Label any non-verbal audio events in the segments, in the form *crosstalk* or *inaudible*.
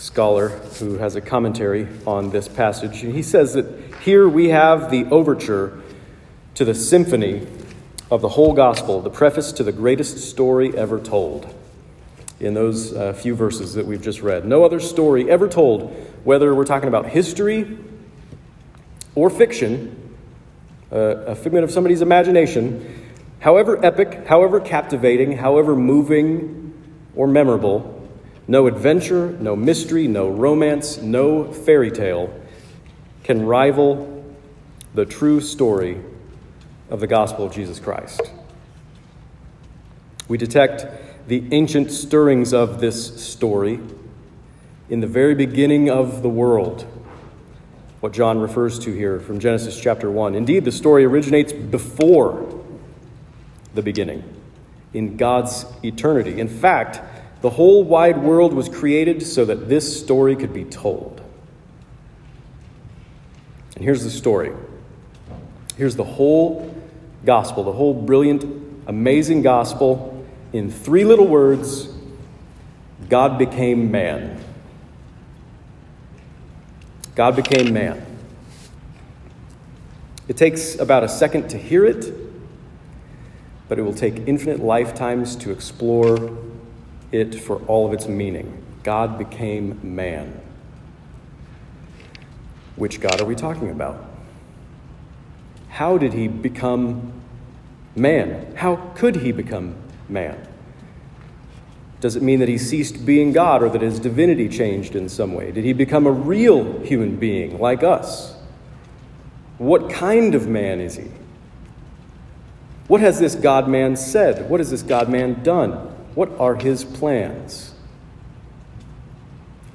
scholar who has a commentary on this passage. He says that here we have the overture to the symphony of the whole gospel, the preface to the greatest story ever told. In those uh, few verses that we've just read. No other story ever told, whether we're talking about history or fiction, uh, a figment of somebody's imagination, however epic, however captivating, however moving or memorable, no adventure, no mystery, no romance, no fairy tale can rival the true story of the gospel of Jesus Christ. We detect the ancient stirrings of this story in the very beginning of the world, what John refers to here from Genesis chapter 1. Indeed, the story originates before the beginning, in God's eternity. In fact, the whole wide world was created so that this story could be told. And here's the story. Here's the whole gospel, the whole brilliant, amazing gospel in three little words God became man. God became man. It takes about a second to hear it, but it will take infinite lifetimes to explore it for all of its meaning. God became man. Which God are we talking about? How did he become man? How could he become man? Does it mean that he ceased being God or that his divinity changed in some way? Did he become a real human being like us? What kind of man is he? What has this God man said? What has this God man done? What are his plans?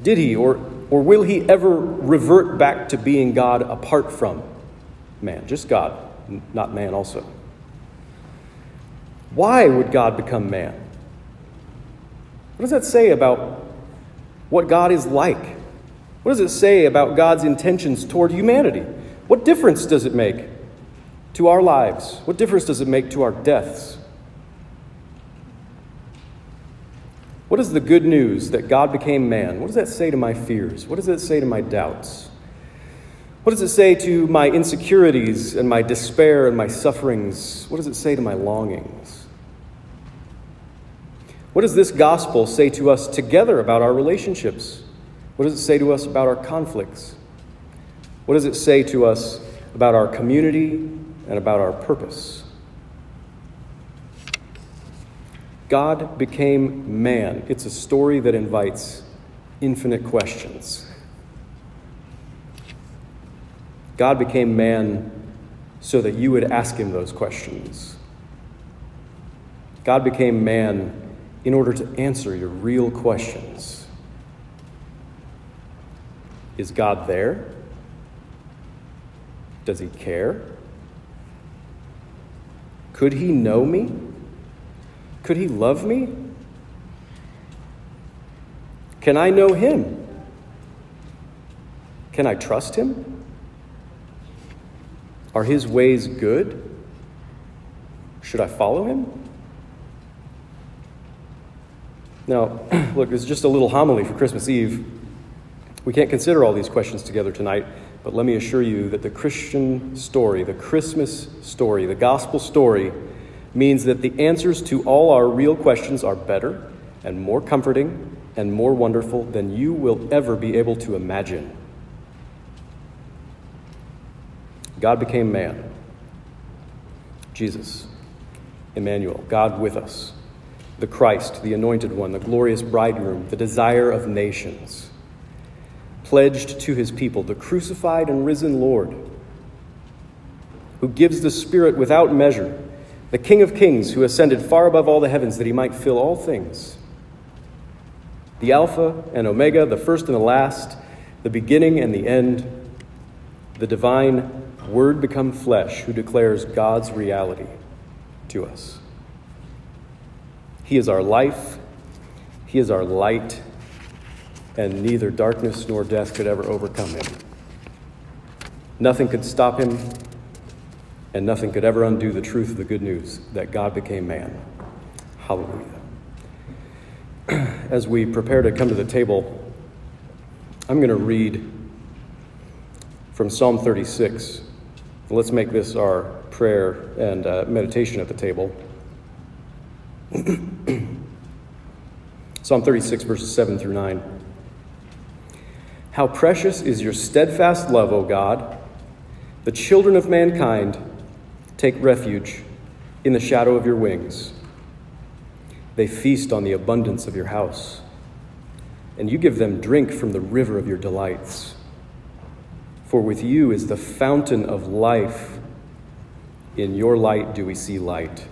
Did he or, or will he ever revert back to being God apart from man? Just God, not man also. Why would God become man? What does that say about what God is like? What does it say about God's intentions toward humanity? What difference does it make to our lives? What difference does it make to our deaths? What is the good news that God became man? What does that say to my fears? What does that say to my doubts? What does it say to my insecurities and my despair and my sufferings? What does it say to my longings? What does this gospel say to us together about our relationships? What does it say to us about our conflicts? What does it say to us about our community and about our purpose? God became man. It's a story that invites infinite questions. God became man so that you would ask him those questions. God became man in order to answer your real questions. Is God there? Does he care? Could he know me? Could he love me? Can I know him? Can I trust him? Are his ways good? Should I follow him? Now, *clears throat* look, this is just a little homily for Christmas Eve. We can't consider all these questions together tonight, but let me assure you that the Christian story, the Christmas story, the gospel story, means that the answers to all our real questions are better and more comforting and more wonderful than you will ever be able to imagine. God became man. Jesus, Emmanuel, God with us, the Christ, the anointed one, the glorious bridegroom, the desire of nations, pledged to his people, the crucified and risen Lord, who gives the Spirit without measure the King of Kings who ascended far above all the heavens that he might fill all things. The Alpha and Omega, the first and the last, the beginning and the end, the divine Word become flesh who declares God's reality to us. He is our life, He is our light, and neither darkness nor death could ever overcome Him. Nothing could stop Him, and nothing could ever undo the truth of the good news that God became man. Hallelujah. *clears throat* As we prepare to come to the table, I'm going to read from Psalm 36. Let's make this our prayer and uh, meditation at the table. *clears throat* Psalm 36, verses 7 through 9. How precious is your steadfast love, O God! The children of mankind take refuge in the shadow of your wings. They feast on the abundance of your house, and you give them drink from the river of your delights. For with you is the fountain of life. In your light do we see light.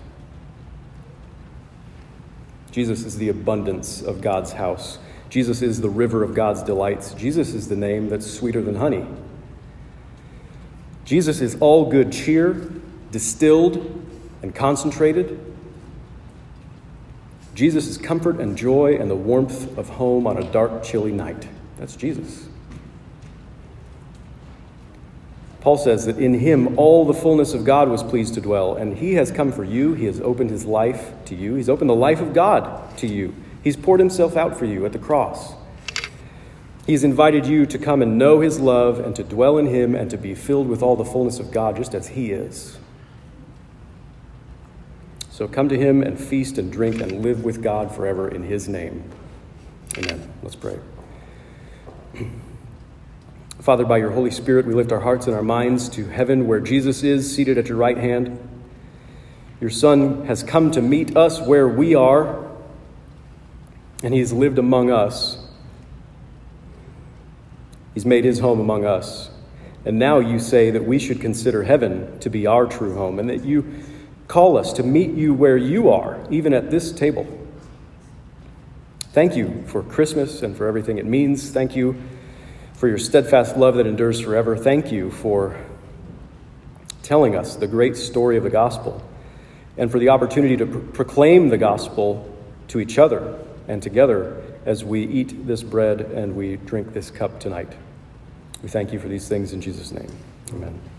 Jesus is the abundance of God's house. Jesus is the river of God's delights. Jesus is the name that's sweeter than honey. Jesus is all good cheer distilled and concentrated. Jesus is comfort and joy and the warmth of home on a dark, chilly night. That's Jesus. Paul says that in him all the fullness of God was pleased to dwell, and he has come for you. He has opened his life to you. He's opened the life of God to you. He's poured himself out for you at the cross. He's invited you to come and know his love and to dwell in him and to be filled with all the fullness of God just as he is. So come to him and feast and drink and live with God forever in his name. Amen. Let's pray. *clears throat* Father, by your Holy Spirit, we lift our hearts and our minds to heaven where Jesus is seated at your right hand. Your Son has come to meet us where we are, and he has lived among us. He's made his home among us. And now you say that we should consider heaven to be our true home, and that you call us to meet you where you are, even at this table. Thank you for Christmas and for everything it means. Thank you for your steadfast love that endures forever. Thank you for telling us the great story of the gospel and for the opportunity to proclaim the gospel to each other and together as we eat this bread and we drink this cup tonight. We thank you for these things in Jesus' name. Amen.